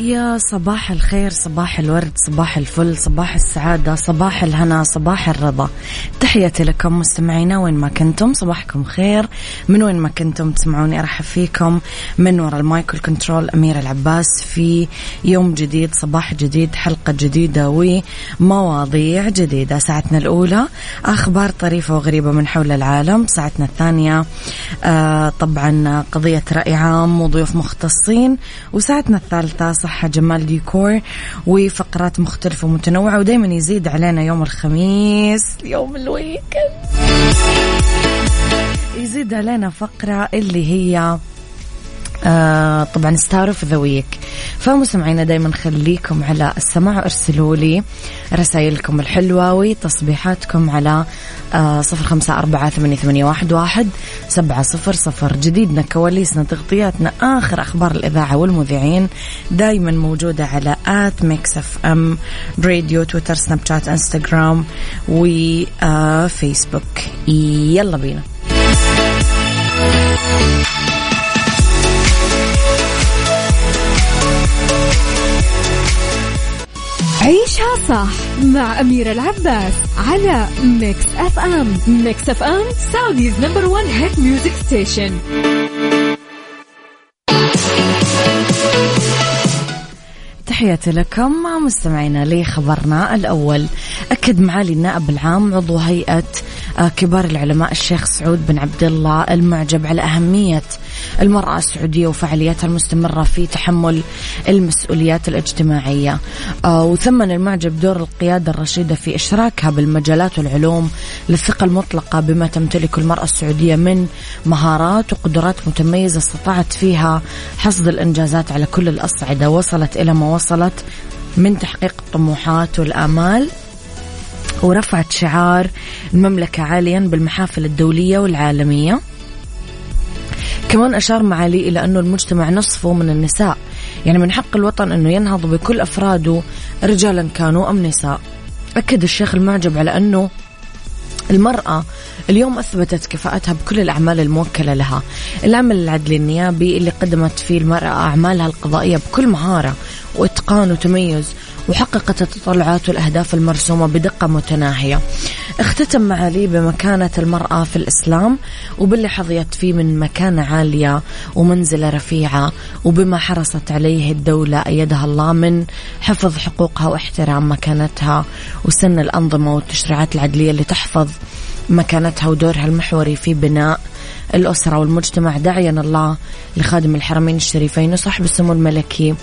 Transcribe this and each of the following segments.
يا صباح الخير صباح الورد صباح الفل صباح السعادة صباح الهنا صباح الرضا. تحياتي لكم مستمعينا وين ما كنتم صباحكم خير. من وين ما كنتم تسمعوني أرحب فيكم. من وراء المايك والكنترول أميرة العباس في يوم جديد صباح جديد حلقة جديدة ومواضيع جديدة. ساعتنا الأولى أخبار طريفة وغريبة من حول العالم. ساعتنا الثانية آه طبعا قضية رأي عام وضيوف مختصين. وساعتنا الثالثة صحة جمال ديكور وفقرات مختلفة ومتنوعة ودايما يزيد علينا يوم الخميس يوم ال weekend. يزيد علينا فقرة اللي هي آه طبعا star of the week فمستمعينا دايما خليكم على السماع وارسلوا لي رسائلكم الحلوة وتصبيحاتكم على آه صفر خمسة أربعة ثمانية, ثمانية واحد, واحد سبعة صفر صفر. جديدنا كواليسنا تغطياتنا آخر أخبار الإذاعة والمذيعين دايما موجودة على at Mix FM Radio تويتر سناب شات انستغرام وفيسبوك يلا بينا. عيشها صح مع أميرة العباس على Mix FM Mix FM Saudi's number one hit music station تحياتي لكم مستمعينا لخبرنا الأول. أكد معالي النائب العام عضو هيئة كبار العلماء الشيخ سعود بن عبد الله المعجب على أهمية المرأة السعودية وفعالياتها المستمرة في تحمل المسؤوليات الاجتماعية. آه، وثمن المعجب دور القيادة الرشيدة في إشراكها بالمجالات والعلوم للثقة المطلقة بما تمتلكه المرأة السعودية من مهارات وقدرات متميزة استطاعت فيها حصد الإنجازات على كل الأصعدة. وصلت إلى ما وصلت من تحقيق الطموحات والآمال. ورفعت شعار المملكة عاليا بالمحافل الدولية والعالمية. كمان أشار معالي إلى أنه المجتمع نصفه من النساء يعني من حق الوطن أنه ينهض بكل أفراده رجالا كانوا أم نساء. أكد الشيخ المعجب على أنه المرأة اليوم أثبتت كفاءتها بكل الأعمال الموكلة لها. العمل العدلي النيابي اللي قدمت فيه المرأة أعمالها القضائية بكل مهارة وإتقان وتميز وحققت التطلعات والأهداف المرسومة بدقة متناهية. اختتم معالي بمكانة المرأة في الإسلام وباللي حظيت فيه من مكانة عالية ومنزلة رفيعة وبما حرصت عليه الدولة أيدها الله من حفظ حقوقها واحترام مكانتها وسن الأنظمة والتشريعات العدلية اللي تحفظ مكانتها ودورها المحوري في بناء الأسرة والمجتمع. داعيا الله لخادم الحرمين الشريفين وصاحب السمو الملكي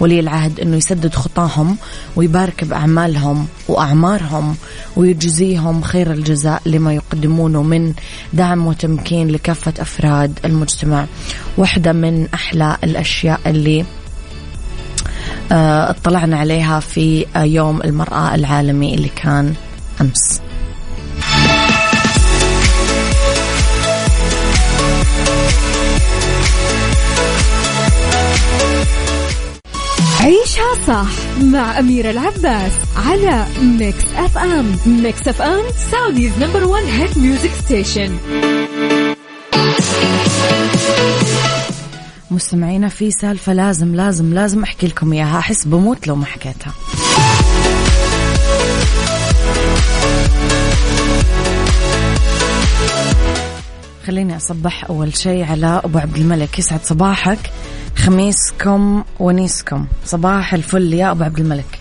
ولي العهد أنه يسدد خطاهم ويبارك بأعمالهم وأعمارهم ويجزيهم خير الجزاء لما يقدمونه من دعم وتمكين لكافة أفراد المجتمع. واحدة من أحلى الأشياء اللي آه، اطلعنا عليها في يوم المرأة العالمي اللي كان أمس. عيشها صح مع أميرة العباس على Mix FM Mix FM Saudi's number one hit music station مستمعينا في سالفة لازم لازم لازم أحكي لكم إياها. أحس بموت لو ما حكيتها. خليني أصبح أول شيء على أبو عبد الملك. يسعد صباحك. خميسكم ونيسكم. صباح الفل يا أبو عبد الملك.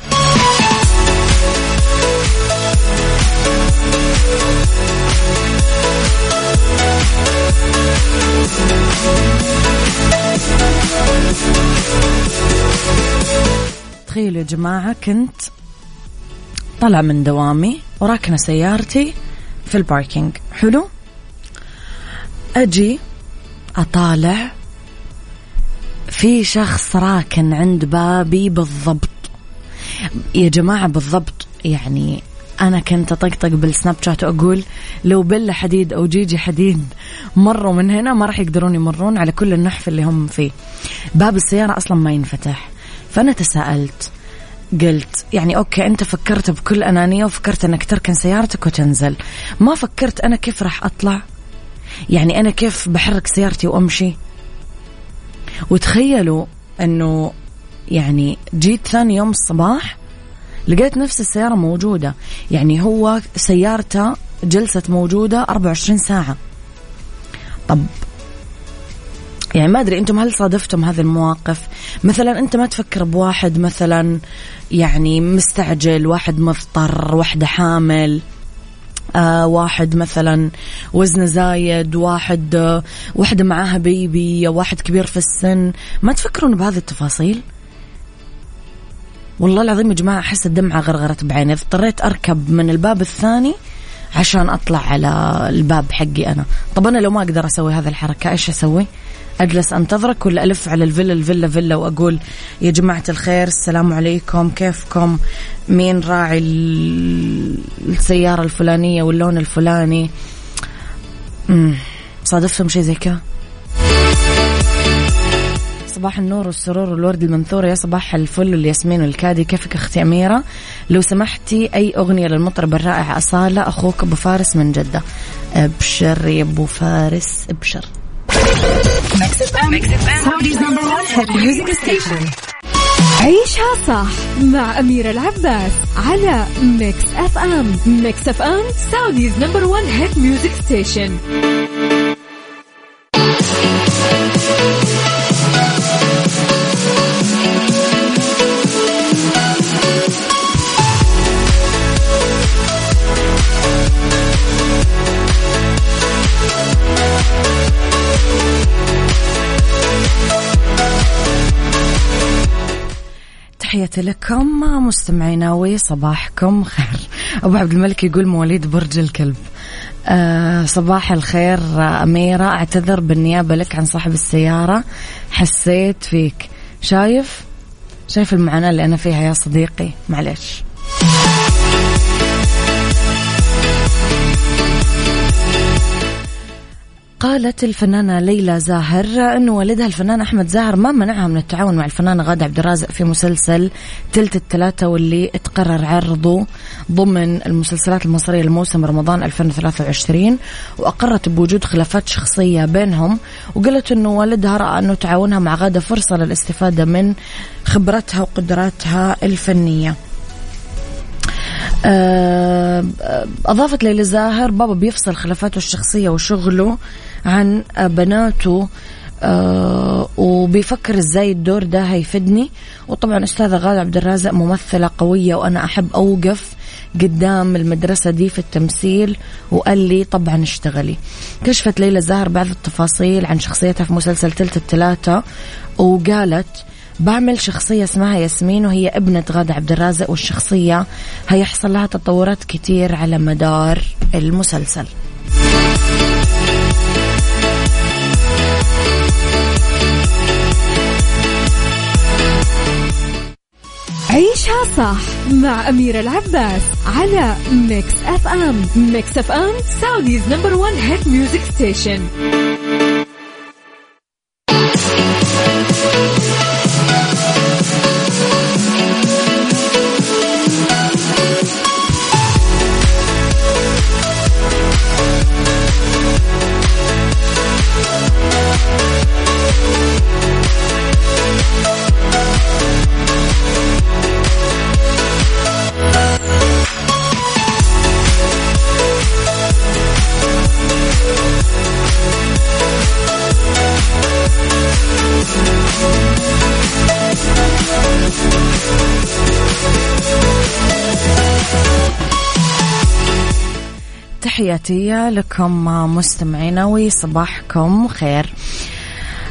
تخيلوا يا جماعة كنت طالعة من دوامي وراكنة سيارتي في ال parking. حلو؟ أجي أطالع في شخص راكن عند بابي بالضبط. يا جماعة بالضبط يعني أنا كنت أطقطق بالسناب شات وأقول لو بيلا حديد أو جيجي حديد مروا من هنا ما راح يقدرون يمرون على كل النحف اللي هم فيه. باب السيارة أصلا ما ينفتح. فأنا تساءلت قلت يعني أوكي أنت فكرت بكل أنانية وفكرت إنك تركن سيارتك وتنزل. ما فكرت أنا كيف راح أطلع؟ يعني أنا كيف بحرك سيارتي وأمشي؟ وتخيلوا إنه يعني جيت ثاني يوم الصباح لقيت نفس السيارة موجودة. يعني هو سيارته جلست موجودة 24 ساعة. طب يعني ما أدري أنتم هل صادفتم هذه المواقف؟ مثلا أنت ما تفكر بواحد مثلا يعني مستعجل واحد مضطر واحدة حامل. واحد مثلا وزنه زايد واحد آه واحدة معاها بيبي واحد كبير في السن. ما تفكرون بهذه التفاصيل؟ والله العظيم يا جماعة أحس الدمعة غرغرت بعيني. اضطريت أركب من الباب الثاني عشان أطلع على الباب حقي أنا. طب أنا لو ما أقدر أسوي هذه الحركة إيش أسوي؟ أجلس أنتظرك ولا ألف على الفيلا الفيلا فيلا وأقول يا جماعة الخير السلام عليكم كيفكم؟ مين راعي السيارة الفلانية واللون الفلاني؟ صادفتم شيء زي كذا؟ صباح النور والسرور والورد المنثور يا صباح الفل والياسمين والكادي. كيفك أختي أميرة؟ لو سمحتي أي أغنية للمطرب الرائع أصالة أخوك أبو فارس من جدة. أبشر يا أبو فارس أبشر. عيشها صح مع أميرة العباس على Mix FM Mix FM Saudi's number one hit music station تحياتي لكم مستمعينا وصباحكم خير. أبو عبد الملك يقول مواليد برج الكلب. أه صباح الخير أميرة. أعتذر بالنيابة لك عن صاحب السيارة. حسيت فيك. شايف؟ شايف المعاناة اللي أنا فيها يا صديقي؟ معلش قالت الفنانة ليلى زاهر أن والدها الفنان أحمد زاهر ما منعها من التعاون مع الفنانة غادة عبد الرازق في مسلسل تلت الثلاثة واللي تقرر عرضه ضمن المسلسلات المصرية لموسم رمضان 2023 وأقرت بوجود خلافات شخصية بينهم وقالت أنه والدها رأى أنه تعاونها مع غادة فرصة للاستفادة من خبرتها وقدراتها الفنية. أضافت ليلى زاهر بابا بيفصل خلافاته الشخصية وشغله عن بناته آه وبيفكر إزاي الدور ده هيفيدني. وطبعا أستاذة غادة عبد الرازق ممثلة قوية وأنا أحب أوقف قدام المدرسة دي في التمثيل وقال لي طبعا اشتغلي. كشفت ليلى زاهر بعض التفاصيل عن شخصيتها في مسلسل تلت التلاتة وقالت بعمل شخصية اسمها ياسمين وهي ابنة غادة عبد الرازق والشخصية هيحصل لها تطورات كتير على مدار المسلسل. عيشها صح مع أميرة العباس على Mix FM Mix FM Saudi's number one hit music station تحياتي لكم مستمعينا وصباحكم خير.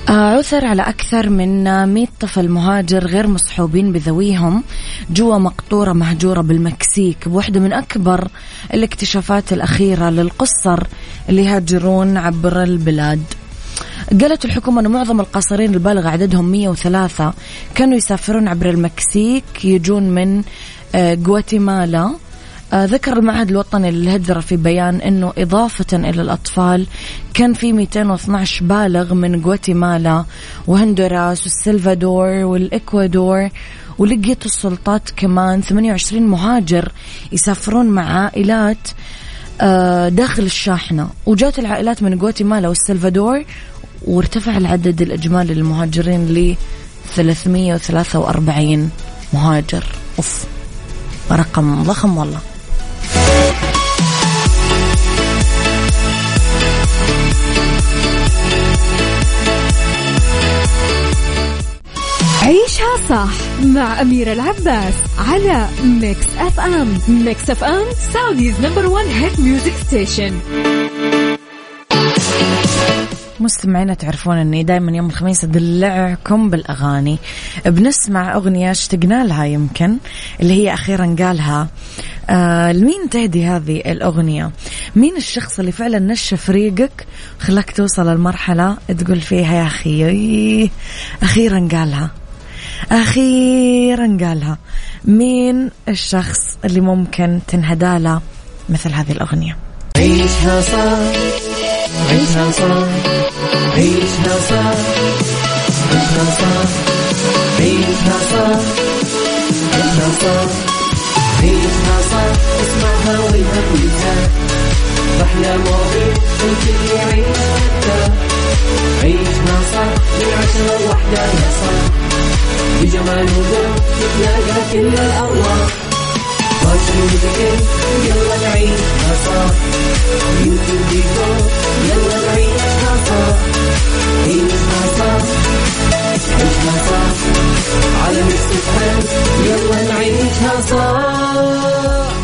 آه، عثر على أكثر من 100 طفل مهاجر غير مصحوبين بذويهم. جوا مقطورة مهجورة بالمكسيك بواحدة من أكبر الاكتشافات الأخيرة للقصر اللي يهاجرون عبر البلاد. قالت الحكومة أن معظم القاصرين البالغ عددهم 103 كانوا يسافرون عبر المكسيك يجون من غواتيمالا آه، ذكر المعهد الوطني للهجرة في بيان أنه إضافة إلى الأطفال كان في 212 بالغ من غواتيمالا وهندوراس والسلفادور والإكوادور ولقيت السلطات كمان 28 مهاجر يسافرون مع عائلات آه، داخل الشاحنة. وجات العائلات من غواتيمالا والسلفادور وارتفع العدد الإجمالي للمهاجرين ل 343 مهاجر. أوف رقم ضخم والله. عيشها صح مع أميرة العباس على Mix FM Mix FM Saudi's number one hit music station مستمعينا تعرفون إني دائما يوم الخميس أدلعكم بالأغاني. بنسمع أغنية اشتقنا لها يمكن اللي هي أخيرا قالها. آه لمين تهدي هذه الأغنية؟ مين الشخص اللي فعلا نشف ريقك خلاك توصل المرحله تقول فيها يا أخي أخيرا قالها. أخيرا قالها. مين الشخص اللي ممكن تنهدى له مثل هذه الأغنية؟ عيشها صح عيشها صح عيشها صح عيشها صح عيشها صح عيشها صح عيشها صح اسمعها والهم ينزاح أحلى مواضيع الكل يعيش عيشها صح من عشرة لوحدة صاح بجمال وذوق تتلاقى كل الأرواح. واشرب يلا نعيشها صح يمكن بيكون يلا نعيشها صح عيشها صح عيشها صح على Mix يلا نعيشها صح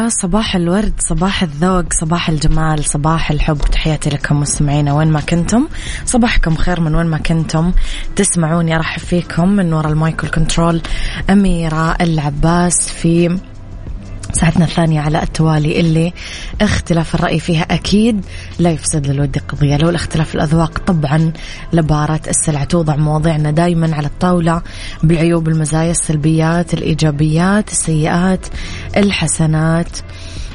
يا صباح الورد صباح الذوق صباح الجمال صباح الحب. تحياتي لكم مستمعينا وين ما كنتم. صباحكم خير من وين ما كنتم. تسمعوني أرحب فيكم من وراء ال mic وال control أميرة العباس في ساعتنا الثانية على التوالي اللي اختلاف الرأي فيها أكيد لا يفسد للود قضية لولا اختلاف الأذواق طبعا لبارت السلع توضع مواضيعنا دايما على الطاولة بالعيوب المزايا السلبيات الإيجابيات السيئات الحسنات.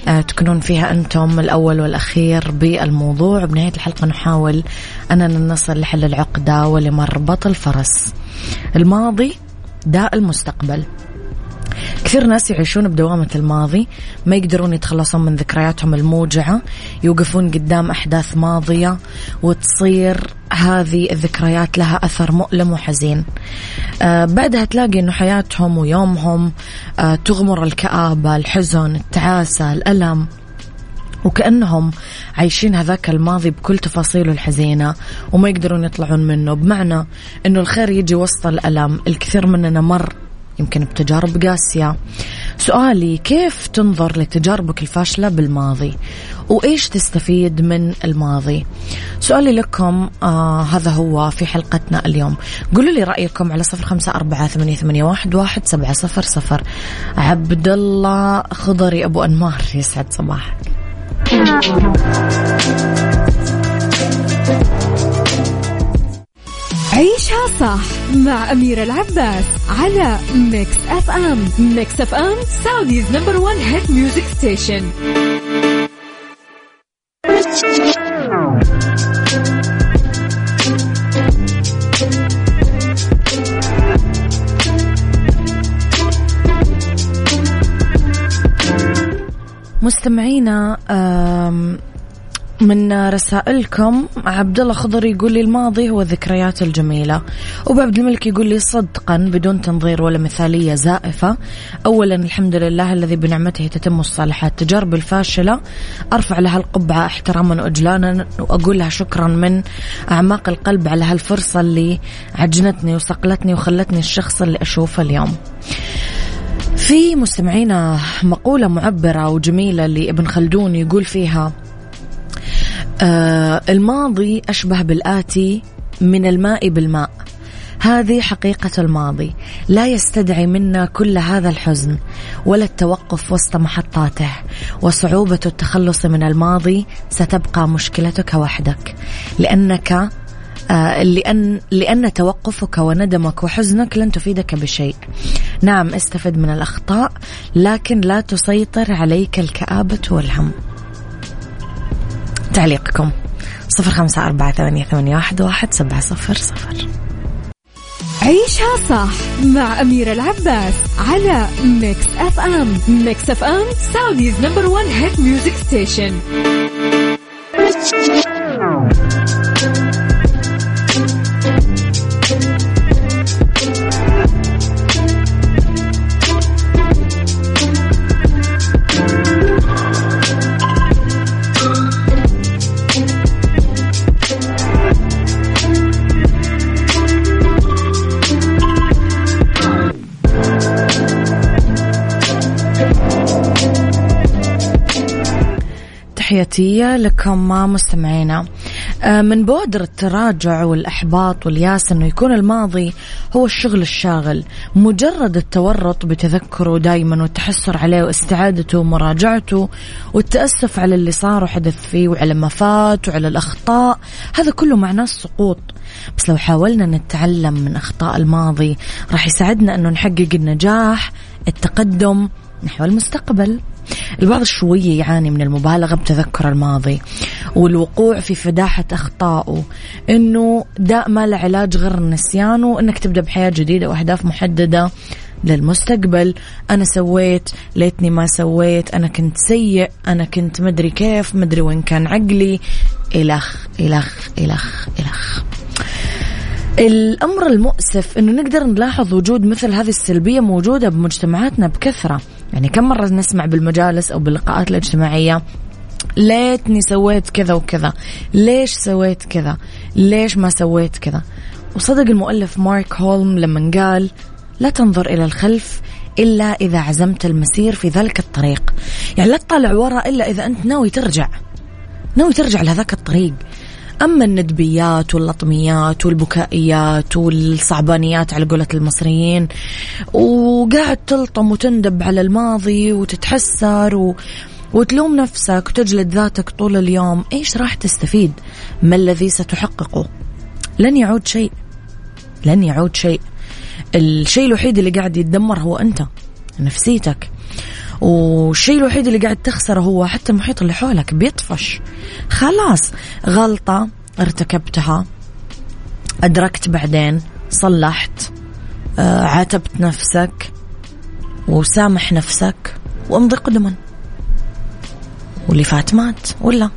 آه، تكونون فيها أنتم الأول والأخير بالموضوع. بنهاية الحلقة نحاول أننا نصل لحل العقدة ولمربط الفرس الماضي داء المستقبل. كثير ناس يعيشون بدوامة الماضي ما يقدرون يتخلصون من ذكرياتهم الموجعة يوقفون قدام أحداث ماضية وتصير هذه الذكريات لها أثر مؤلم وحزين. آه بعدها تلاقي أنه حياتهم ويومهم آه تغمر الكآبة الحزن التعاسة الألم. وكأنهم عايشين هذاك الماضي بكل تفاصيله الحزينة وما يقدرون يطلعون منه. بمعنى أنه الخير يجي وسط الألم الكثير مننا مر يمكن بتجارب قاسية. سؤالي كيف تنظر لتجاربك الفاشلة بالماضي؟ وإيش تستفيد من الماضي؟ سؤالي لكم آه هذا هو في حلقتنا اليوم. قولوا لي رأيكم على صفر خمسة أربعة ثمانية, ثمانية واحد, واحد سبعة صفر صفر. عبد الله خضري أبو أنمار يسعد صباحك. عيشها صح مع أميرة العباس على Mix FM Mix FM Saudi's number one hit music station مستمعينا من رسائلكم. عبد الله خضر يقول لي الماضي هو الذكريات الجميلة. وأبو عبد الملك يقول لي صدقا بدون تنظير ولا مثالية زائفة. أولا الحمد لله الذي بنعمته تتم الصالحات. تجارب الفاشلة. أرفع لها القبعة احتراما وإجلالا. وأقول لها شكرا من أعماق القلب على هالفرصة اللي عجنتني وصقلتني وخلتني الشخص اللي أشوفه اليوم. في مستمعينا مقولة معبرة وجميلة لابن خلدون يقول فيها آه الماضي أشبه بالآتي من الماء بالماء هذه حقيقة الماضي لا يستدعي منا كل هذا الحزن ولا التوقف وسط محطاته وصعوبة التخلص من الماضي ستبقى مشكلتك وحدك لأنك آه لأن لأن توقفك وندمك وحزنك لن تفيدك بشيء. نعم استفد من الأخطاء لكن لا تسيطر عليك الكآبة والهم. تعليقكم. صفر خمسة أربعة ثمانية, ثمانية واحد, واحد سبعة صفر صفر. عيشها صح مع أميرة العباس على Mix FM Mix FM Saudi's number one hit music station تحياتي لكم مستمعينا. آه، من بودر التراجع والإحباط والياس أنه يكون الماضي هو الشغل الشاغل. مجرد التورط بتذكره دايما والتحسر عليه واستعادته ومراجعته والتأسف على اللي صار وحدث فيه وعلى ما فات وعلى الأخطاء هذا كله معناه السقوط. بس لو حاولنا نتعلم من أخطاء الماضي راح يساعدنا أنه نحقق النجاح التقدم نحو المستقبل. البعض شوية يعاني من المبالغة بتذكر الماضي والوقوع في فداحة أخطائه إنه داء ما علاج غير النسيان وإنك تبدأ بحياة جديدة وأهداف محددة للمستقبل. أنا سويت ليتني ما سويت أنا كنت سيء أنا كنت مدري كيف مدري وين كان عقلي. إلخ إلخ إلخ إلخ. الأمر المؤسف أنه نقدر نلاحظ وجود مثل هذه السلبية موجودة بمجتمعاتنا بكثرة. يعني كم مرة نسمع بالمجالس أو باللقاءات الاجتماعية ليتني سويت كذا وكذا ليش سويت كذا؟ ليش ما سويت كذا؟ وصدق المؤلف مارك هولم لما قال لا تنظر إلى الخلف إلا إذا عزمت المسير في ذلك الطريق. يعني لا تطالع وراء إلا إذا أنت ناوي ترجع ناوي ترجع لهذاك الطريق. أما الندبيات واللطميات والبكائيات والصعبانيات على قولة المصريين وقاعد تلطم وتندب على الماضي وتتحسر و... وتلوم نفسك وتجلد ذاتك طول اليوم إيش راح تستفيد؟ ما الذي ستحققه؟ لن يعود شيء. لن يعود شيء. الشيء الوحيد اللي قاعد يتدمر هو أنت نفسيتك. والشيء الوحيد اللي قاعد تخسره هو حتى المحيط اللي حولك بيطفش. خلاص غلطة ارتكبتها أدركت بعدين صلحت آه، عاتبت نفسك وسامح نفسك وامضي قدما واللي فات مات ولا؟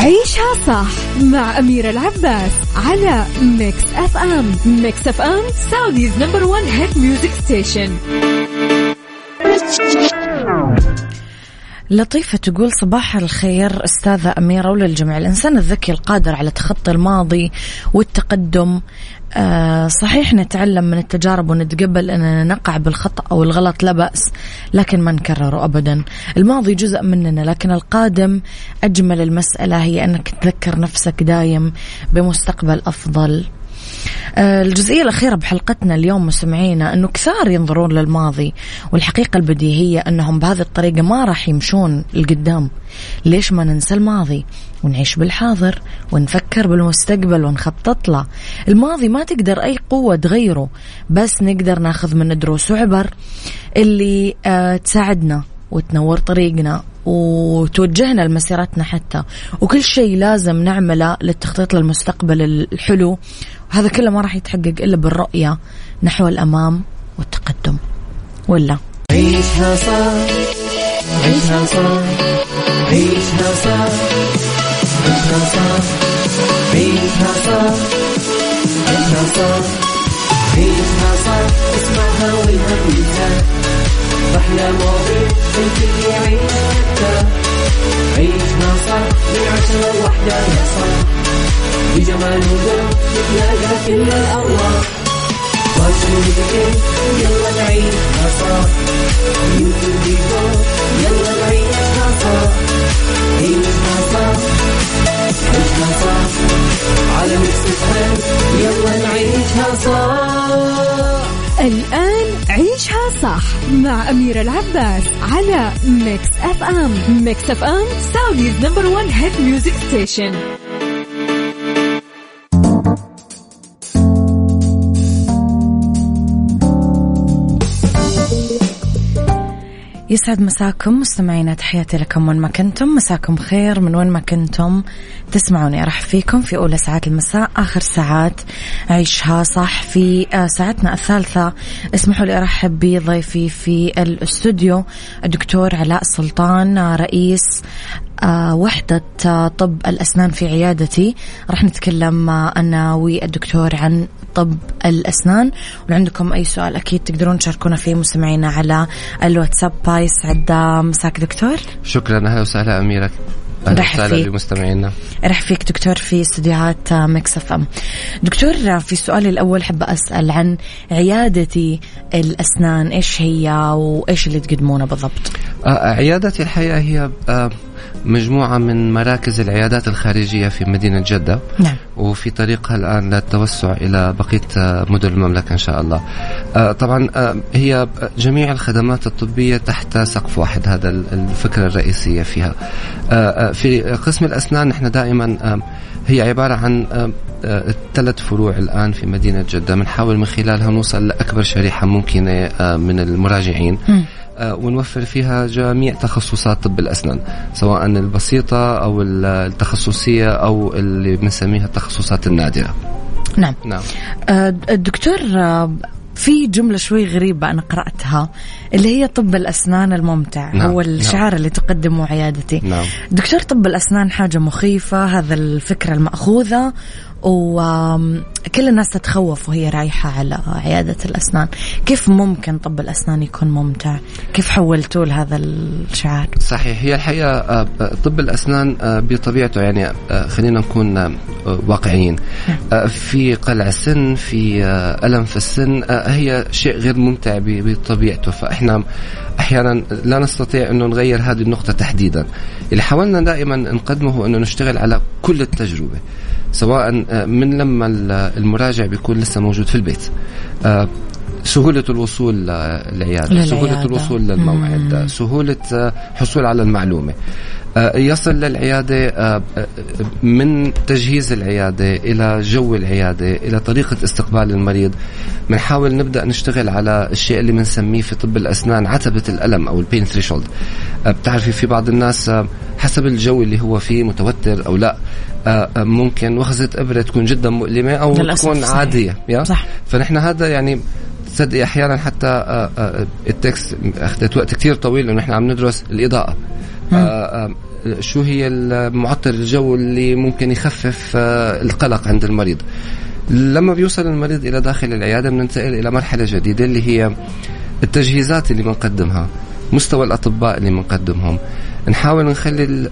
عيشها صح مع أميرة العباس على Mix FM Mix FM Saudi's number one hit music station لطيفة تقول صباح الخير أستاذة أميرة وللجميع. الإنسان الذكي القادر على تخطي الماضي والتقدم. آه صحيح نتعلم من التجارب ونتقبل أننا نقع بالخطأ أو الغلط لا بأس لكن ما نكرره أبدا. الماضي جزء مننا لكن القادم أجمل المسألة هي أنك تذكر نفسك دايم بمستقبل أفضل. الجزئية الأخيرة بحلقتنا اليوم مستمعينا أنه كثار ينظرون للماضي والحقيقة البديهية أنهم بهذه الطريقة ما راح يمشون لقدام. ليش ما ننسى الماضي؟ ونعيش بالحاضر ونفكر بالمستقبل ونخطط له. الماضي ما تقدر أي قوة تغيره بس نقدر ناخذ منه دروس وعبر اللي آه تساعدنا. وتنور طريقنا وتوجهنا لمسيرتنا حتى. وكل شيء لازم نعمله للتخطيط للمستقبل الحلو. وهذا كله ما راح يتحقق إلا بالرؤية نحو الأمام والتقدم. ولا. عيشها صح عيشها صح عيشها صح عيشها صح عيشها صح عيشها صح عيشها صح اسمعها والهم ينزاح أحلى مواضيع الكل يعيش ترتاح عيشها صح من عشرة لوحدة يا صاح بجمال وذوق تتلاقى كل الأرواح يلا نعيشها صح يلا نعيشها صح عيشها صح عيشها صح على يلا نعيشها صح الآن عيشها صح مع أميرة العباس على Mix FM Mix FM Saudi's number one hit music station يسعد مساكم مستمعينا تحياتي لكم وين ما كنتم. مساكم خير من وين ما كنتم. تسمعوني أرحب فيكم في أولى ساعات المساء آخر ساعات عيشها صح في آه، ساعتنا الثالثة. اسمحوا لي أرحب بضيفي في الاستوديو الدكتور علاء سلطان آه، رئيس آه، وحدة طب الأسنان في عيادتي. راح نتكلم أنا والدكتور عن طب الأسنان. ولو عندكم أي سؤال أكيد تقدرون تشاركونا فيه مستمعينا على الواتساب. باي سعد مساك دكتور. شكرا. أهلا وسهلا أميرة أهلا وسهلا بمستمعينا أرحب فيك دكتور في استديوهات Mix FM. دكتور في سؤالي الأول حابه أسأل عن عيادتي الأسنان. إيش هي وإيش اللي تقدمونه بالضبط؟ آه، عيادتي الحقيقة هي آه، مجموعة من مراكز العيادات الخارجية في مدينة جدة. نعم. وفي طريقها الآن للتوسع إلى بقية آه، مدن المملكة إن شاء الله. طبعا هي جميع الخدمات الطبية تحت سقف واحد هذا الفكرة الرئيسية فيها. في قسم الأسنان نحن دائما هي عبارة عن ثلاث فروع الآن في مدينة جدة. بنحاول من خلالها نوصل لأكبر شريحة ممكنة من المراجعين. م. آه، ونوفر فيها جميع تخصصات طب الأسنان سواء البسيطة أو التخصصية أو اللي بنسميها التخصصات النادرة. نعم. نعم. آه، الدكتور آه، في جملة شوي غريبة أنا قرأتها اللي هي طب الأسنان الممتع نعم. هو الشعار نعم. اللي تقدمه عيادتي نعم. دكتور طب الأسنان حاجة مخيفة هذا الفكرة المأخوذة وكل الناس تتخوف وهي رايحة على عيادة الأسنان. كيف ممكن طب الأسنان يكون ممتع؟ كيف حولتوا لهذا الشعار؟ صحيح هي الحقيقة آه، طب الأسنان آه، بطبيعته يعني آه، خلينا نكون واقعيين. نعم. في قلع سن في ألم في السن هي شيء غير ممتع بطبيعته. فإحنا أحيانا لا نستطيع انه نغير هذه النقطة تحديدا. اللي حاولنا دائما نقدمه انه نشتغل على كل التجربة. سواء آه، من لما المراجع بيكون لسه موجود في البيت. آه، سهولة الوصول للعيادة سهولة الوصول للموعد. سهولة آه، حصول على المعلومة. يصل للعيادة من تجهيز العيادة إلى جو العيادة إلى طريقة استقبال المريض بنحاول نبدأ نشتغل على الشيء اللي بنسميه في طب الأسنان عتبة الألم أو ال pain threshold بتعرفي في بعض الناس حسب الجو اللي هو فيه متوتر أو لا آه، آه، ممكن وخزة إبرة تكون جدا مؤلمة أو تكون صحيح. عادية يا؟ صح فنحن هذا يعني تصدقي أحيانا حتى آه، ال text أخذت وقت كثير طويل انه إحنا عم ندرس الإضاءة. شو هي معطر الجو اللي ممكن يخفف القلق عند المريض. لما بيوصل المريض إلى داخل العيادة بننتقل إلى مرحلة جديدة اللي هي التجهيزات اللي بنقدمها مستوى الأطباء اللي بنقدمهم. نحاول نخلي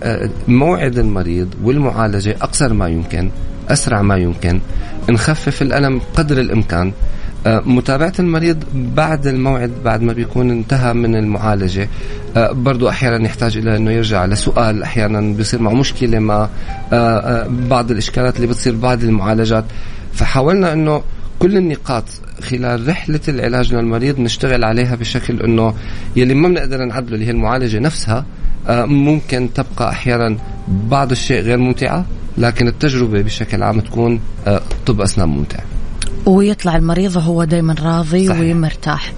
موعد المريض والمعالجة أقصر ما يمكن أسرع ما يمكن. نخفف الألم قدر الإمكان. آه، متابعة المريض بعد الموعد بعد ما بيكون انتهى من المعالجة. آه، برضو أحيانا يحتاج إلى أنه يرجع لسؤال أحيانا بيصير معه مشكلة مع آه، بعض الإشكالات اللي بتصير بعد المعالجات. فحاولنا أنه كل النقاط خلال رحلة العلاج للمريض نشتغل عليها بشكل أنه يلي ما بنقدر نعدله اللي هي المعالجة نفسها. آه، ممكن تبقى أحيانا بعض الشيء غير ممتعة لكن التجربة بشكل عام تكون آه، طب أسنان ممتع ويطلع المريض وهو دائما راضي صحيح. ومرتاح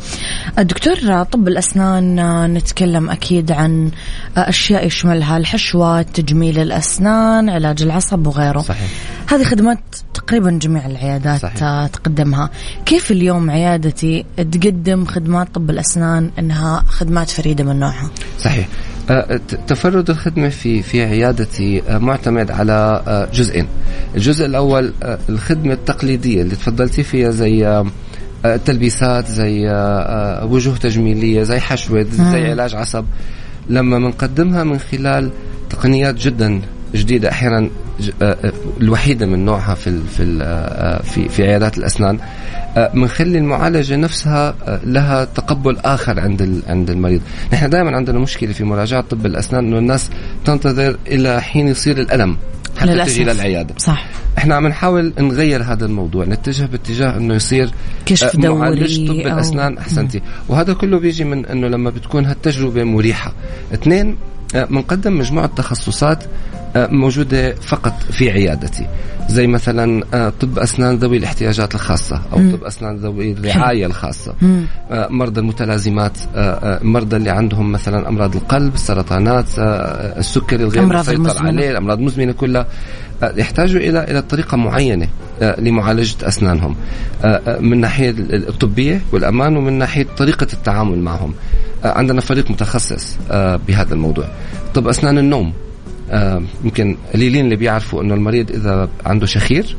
الدكتور طب الأسنان آه، نتكلم أكيد عن أشياء يشملها الحشوات تجميل الأسنان علاج العصب وغيره صحيح. هذه خدمات تقريبا جميع العيادات صحيح. تقدمها كيف اليوم عيادتي تقدم خدمات طب الأسنان أنها خدمات فريدة من نوعها صحيح آه، تفرد الخدمة في في عيادتي آه، معتمد على آه، جزئين. الجزء الأول الخدمة التقليدية اللي تفضلتي فيها زي تلبيسات زي وجوه تجميلية زي حشوة زي علاج عصب لما بنقدمها من خلال تقنيات جدا جديدة. أحيانا ج- آه، آه، الوحيدة من نوعها في ال- في ال- آه، في في عيادات الأسنان آه، بنخلي المعالجة نفسها لها تقبل آخر عند عند المريض. نحن دائما عندنا مشكلة في مراجعة طب الأسنان أنه الناس تنتظر إلى حين يصير الألم حتى للأسف. تجي للعيادة. صح. إحنا عم نحاول نغير هذا الموضوع نتجه باتجاه إنه يصير كشف آه، معالج دوري طب أو- الأسنان أحسنتي. وهذا كله بيجي من إنه لما بتكون هالتجربة مريحة. اثنين بنقدم مجموعة تخصصات موجودة فقط في عيادتي. زي مثلا آه، طب أسنان ذوي الاحتياجات الخاصة أو طب أسنان ذوي الرعاية الخاصة. آه، مرضى المتلازمات آه، آه، مرضى اللي عندهم مثلا أمراض القلب السرطانات آه، السكري الغير مسيطر. عليه الأمراض المزمنة كلها. آه، يحتاجوا إلى إلى طريقة معينة آه، لمعالجة أسنانهم. آه، آه، من ناحية الطبية والأمان ومن ناحية طريقة التعامل معهم. آه، عندنا فريق متخصص آه، بهذا الموضوع. طب أسنان النوم. آه، يمكن قليلين اللي بيعرفوا إنه المريض إذا عنده شخير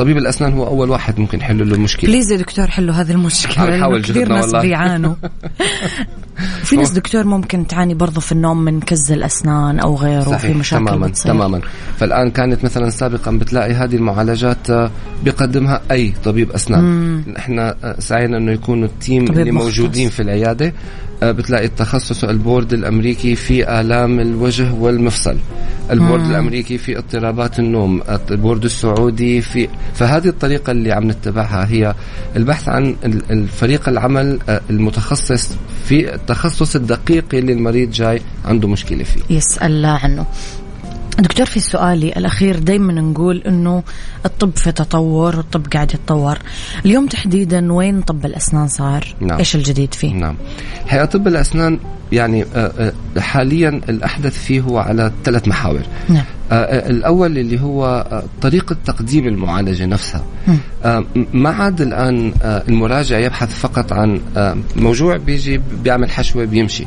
طبيب الأسنان هو أول واحد ممكن يحل له المشكلة. بليز يا دكتور حلوا هذه نحاول لأنه كثير ناس والله. بيعانوا. في ناس دكتور ممكن تعاني برضو في النوم من كز الأسنان أو غيره صحيح مشاكل تماما بتصير. تماما. فالآن كانت مثلا سابقا بتلاقي هذه المعالجات آه، بيقدمها أي طبيب أسنان. إحنا آه، سعينا إنه يكونوا ال team اللي مختص. موجودين في العيادة. آه، بتلاقي التخصص ال board الأمريكي في آلام الوجه والمفصل. ال board الأمريكي في اضطرابات النوم ال board السعودي في فهذه الطريقة اللي عم نتبعها هي البحث عن ال- الفريق العمل آه، المتخصص في التخصص الدقيق اللي المريض جاي عنده مشكلة فيه. يسأل عنه. دكتور في سؤالي الأخير دايما نقول أنه الطب في تطور والطب قاعد يتطور. اليوم تحديدا وين طب الأسنان صار؟ نعم. إيش الجديد فيه؟ نعم. الحقيقة طب الأسنان يعني آه، آه، حاليا الأحدث فيه هو على ثلاث محاور. نعم. آه، الأول اللي هو طريقة تقديم المعالجة نفسها. ما عاد الآن المراجع يبحث فقط عن موجوع بيجي بيعمل حشوة بيمشي.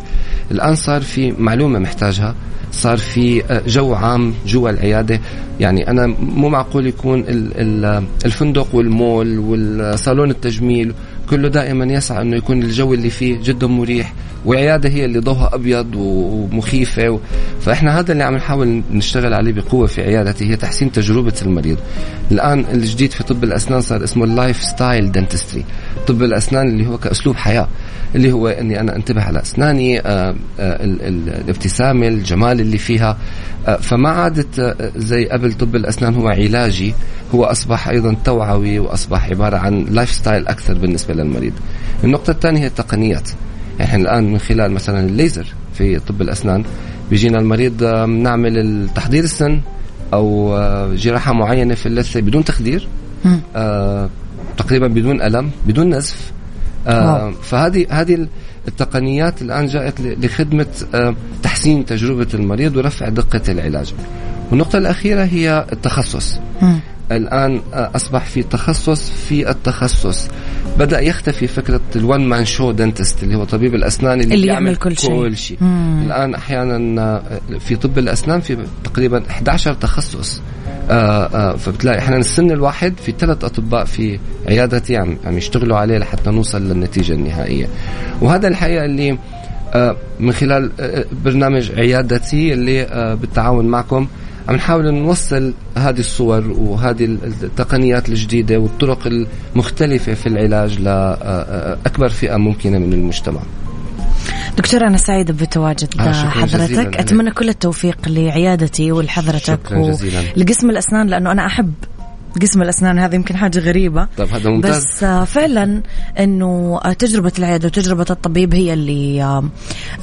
الآن صار في معلومة محتاجها صار في جو عام جوا العيادة. يعني أنا مو معقول يكون ال- ال- الفندق والمول والصالون التجميل كله دائما يسعى إنه يكون الجو اللي فيه جدا مريح وعياده هي اللي ضوها أبيض ومخيفة و... فإحنا هذا اللي عم نحاول نشتغل عليه بقوة في عيادتي هي تحسين تجربة المريض. الآن الجديد في طب الأسنان صار اسمه ال lifestyle dentistry، طب الأسنان اللي هو كأسلوب حياة اللي هو إني أنا أنتبه على أسناني آه، آه، ال- ال- الابتسامه الجمال اللي فيها آه، فما عادت زي قبل طب الأسنان هو علاجي هو أصبح أيضا توعوي وأصبح عبارة عن lifestyle أكثر بالنسبة للمريض. النقطة الثانية هي التقنيات. يعني إحنا الآن من خلال مثلا الليزر في طب الأسنان بيجينا المريض نعمل تحضير السن أو جراحة معينة في اللثة بدون تخدير. آه، تقريبا بدون ألم بدون نزف. فهذه هذه التقنيات الآن جاءت لخدمة آه، تحسين تجربة المريض ورفع دقة العلاج. والنقطة الأخيرة هي التخصص. الآن آه، أصبح في تخصص في التخصص. بدأ يختفي فكرة الوان مان شو دنتست اللي هو طبيب الأسنان اللي, اللي يعمل كل شيء. كل شيء. الآن أحيانا آه، في طب الأسنان في تقريبا 11 تخصص آه آه فبتلاقي إحنا السن الواحد في ثلاث أطباء في عيادتي عم عم يشتغلوا عليه لحتى نوصل للنتيجة النهائية وهذا الحقيقة اللي من خلال برنامج عيادتي اللي بالتعاون معكم عم نحاول نوصل هذه الصور وهذه التقنيات الجديدة والطرق المختلفة في العلاج لأكبر فئة ممكنة من المجتمع دكتور أنا سعيدة بتواجد آه، حضرتك. أتمنى كل التوفيق لعيادتي ولحضرتك شكراً جزيلاً. لقسم الأسنان لأنه أنا أحب قسم الأسنان هذه يمكن حاجة غريبة طيب هذا ممتاز بس آه، فعلا إنه آه، تجربة العيادة وتجربة الطبيب هي اللي آه،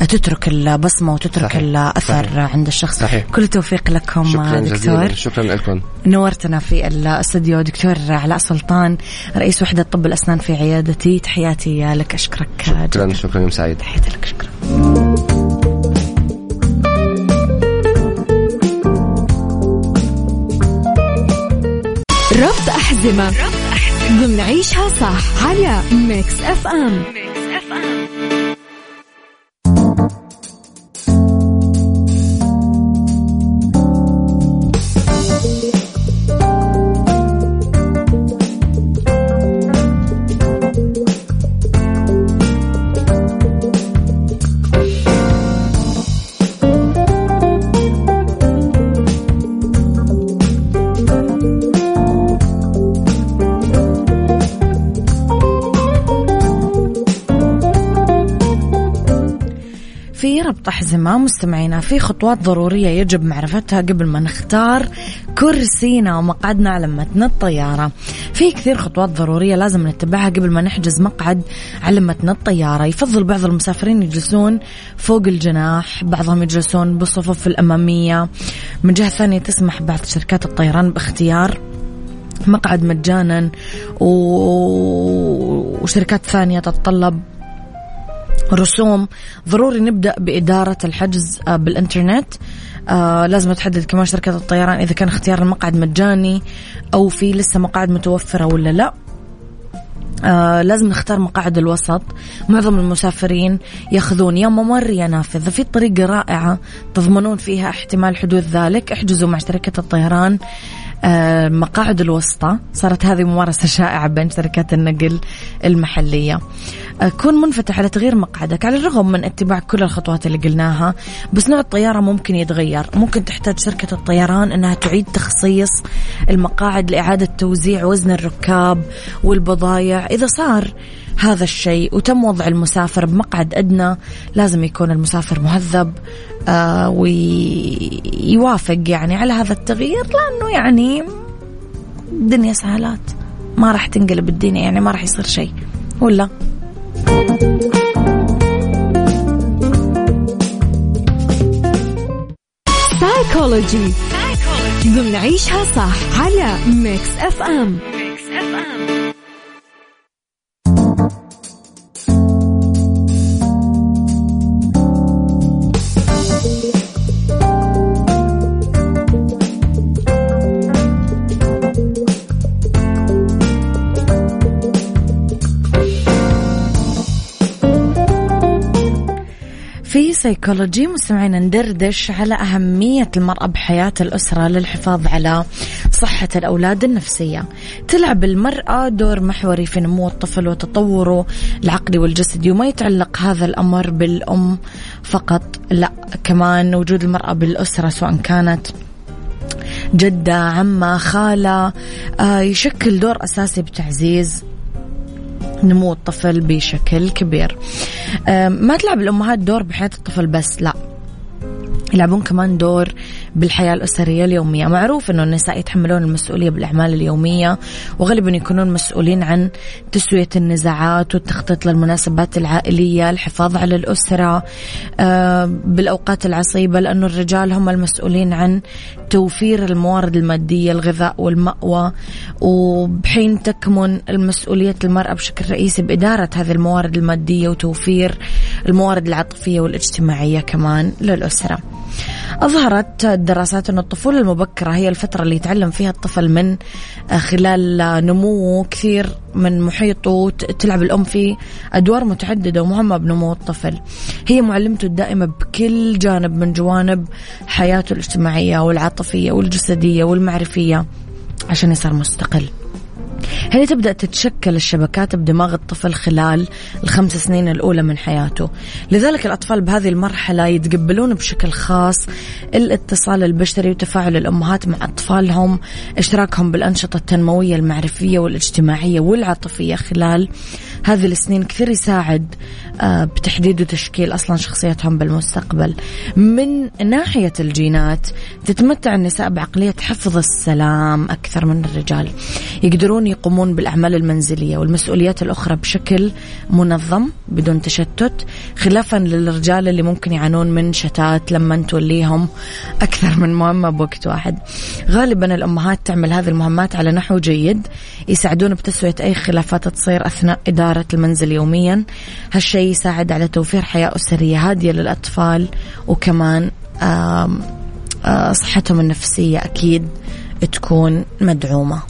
تترك البصمة وتترك صحيح. الأثر صحيح. عند الشخص صحيح. كل التوفيق لكم شكرا دكتور جزيلا شكرا لكم نورتنا في الاستوديو دكتور علاء سلطان رئيس وحدة طب الأسنان في عيادتي تحياتي لك أشكرك شكرا جداً. شكرا يوم سعيد تحياتي لك شكرا أحزمة. ضمن عيشها صح على Mix FM في ربط أحزمة مستمعينا في خطوات ضرورية يجب معرفتها قبل ما نختار كرسينا ومقعدنا على متن الطيارة. في كثير خطوات ضرورية لازم نتبعها قبل ما نحجز مقعد على متن الطيارة. يفضل بعض المسافرين يجلسون فوق الجناح بعضهم يجلسون بالصفوف الأمامية. من جهة ثانية تسمح بعض شركات الطيران باختيار مقعد مجانا وشركات ثانية تتطلب رسوم. ضروري نبدأ بإدارة الحجز آه، بالإنترنت. آه لازم تحدد كمان شركة الطيران إذا كان اختيار المقعد مجاني أو في لسه مقاعد متوفرة ولا لا. آه لازم نختار مقاعد الوسط. معظم المسافرين يأخذون يا ممر يا نافذة في طريقة رائعة تضمنون فيها احتمال حدوث ذلك. احجزوا مع شركة الطيران. آه، مقاعد الوسطى. صارت هذه ممارسة شائعة بين شركات النقل المحلية. آه، كون منفتح على تغيير مقعدك على الرغم من اتباع كل الخطوات اللي قلناها بس نوع الطيارة ممكن يتغير. ممكن تحتاج شركة الطيران أنها تعيد تخصيص المقاعد لإعادة توزيع وزن الركاب والبضائع إذا صار هذا الشيء وتم وضع المسافر بمقعد أدنى لازم يكون المسافر مهذب. آه ويوافق يعني على هذا التغيير لأنه يعني الدنيا سهالات ما راح تنقلب الدنيا يعني ما راح يصير شيء. ولا؟ سايكولوجي ضمن عيشها صح على Mix FM سيكولوجي مستمعين ندردش على أهمية المرأة بحياة الأسرة للحفاظ على صحة الأولاد النفسية. تلعب المرأة دور محوري في نمو الطفل وتطوره. العقلي والجسدي وما يتعلق هذا الأمر بالأم فقط لا كمان وجود المرأة بالأسرة سواء كانت جدة عمة خالة آه يشكل دور أساسي بتعزيز نمو الطفل بشكل كبير. ما تلعب الأمهات دور بحياة الطفل بس لا. يلعبون كمان دور بالحياة الأسرية اليومية. معروف أنه النساء يتحملون المسؤولية بالأعمال اليومية وغالبا يكونون مسؤولين عن تسوية النزاعات والتخطيط للمناسبات العائلية الحفاظ على الأسرة آه، بالأوقات العصيبة لأنه الرجال هم المسؤولين عن توفير الموارد المادية الغذاء والمأوى. وبحين تكمن المسؤولية المرأة بشكل رئيسي بإدارة هذه الموارد المادية وتوفير الموارد العاطفية والاجتماعية كمان للأسرة. أظهرت الدراسات أن الطفولة المبكرة هي الفترة اللي يتعلم فيها الطفل من آه، خلال نموه كثير من محيطه تلعب الأم فيه أدوار متعددة ومهمة بنمو الطفل. هي معلمته الدائمة بكل جانب من جوانب حياته الاجتماعية والعاطفية والجسدية والمعرفية عشان يصير مستقل. هنا تبدأ تتشكل الشبكات بدماغ الطفل خلال الخمس سنين الأولى من حياته. لذلك الأطفال بهذه المرحلة يتقبلون بشكل خاص الاتصال البشري وتفاعل الأمهات مع أطفالهم إشتراكهم بالأنشطة التنموية المعرفية والاجتماعية والعاطفية خلال هذه السنين. كثير يساعد آه، بتحديد وتشكيل أصلا شخصيتهم بالمستقبل. من ناحية الجينات تتمتع النساء بعقلية حفظ السلام أكثر من الرجال. يقدرون يقومون بالأعمال المنزلية والمسؤوليات الأخرى بشكل منظم بدون تشتت خلافا للرجال اللي ممكن يعانون من شتات لما توليهم أكثر من مهمة بوقت واحد. غالبا الأمهات تعمل هذه المهمات على نحو جيد يساعدون بتسوية أي خلافات تصير أثناء إدارة المنزل يوميا. هالشيء يساعد على توفير حياة أسرية هادية للأطفال وكمان صحتهم النفسية أكيد تكون مدعومة.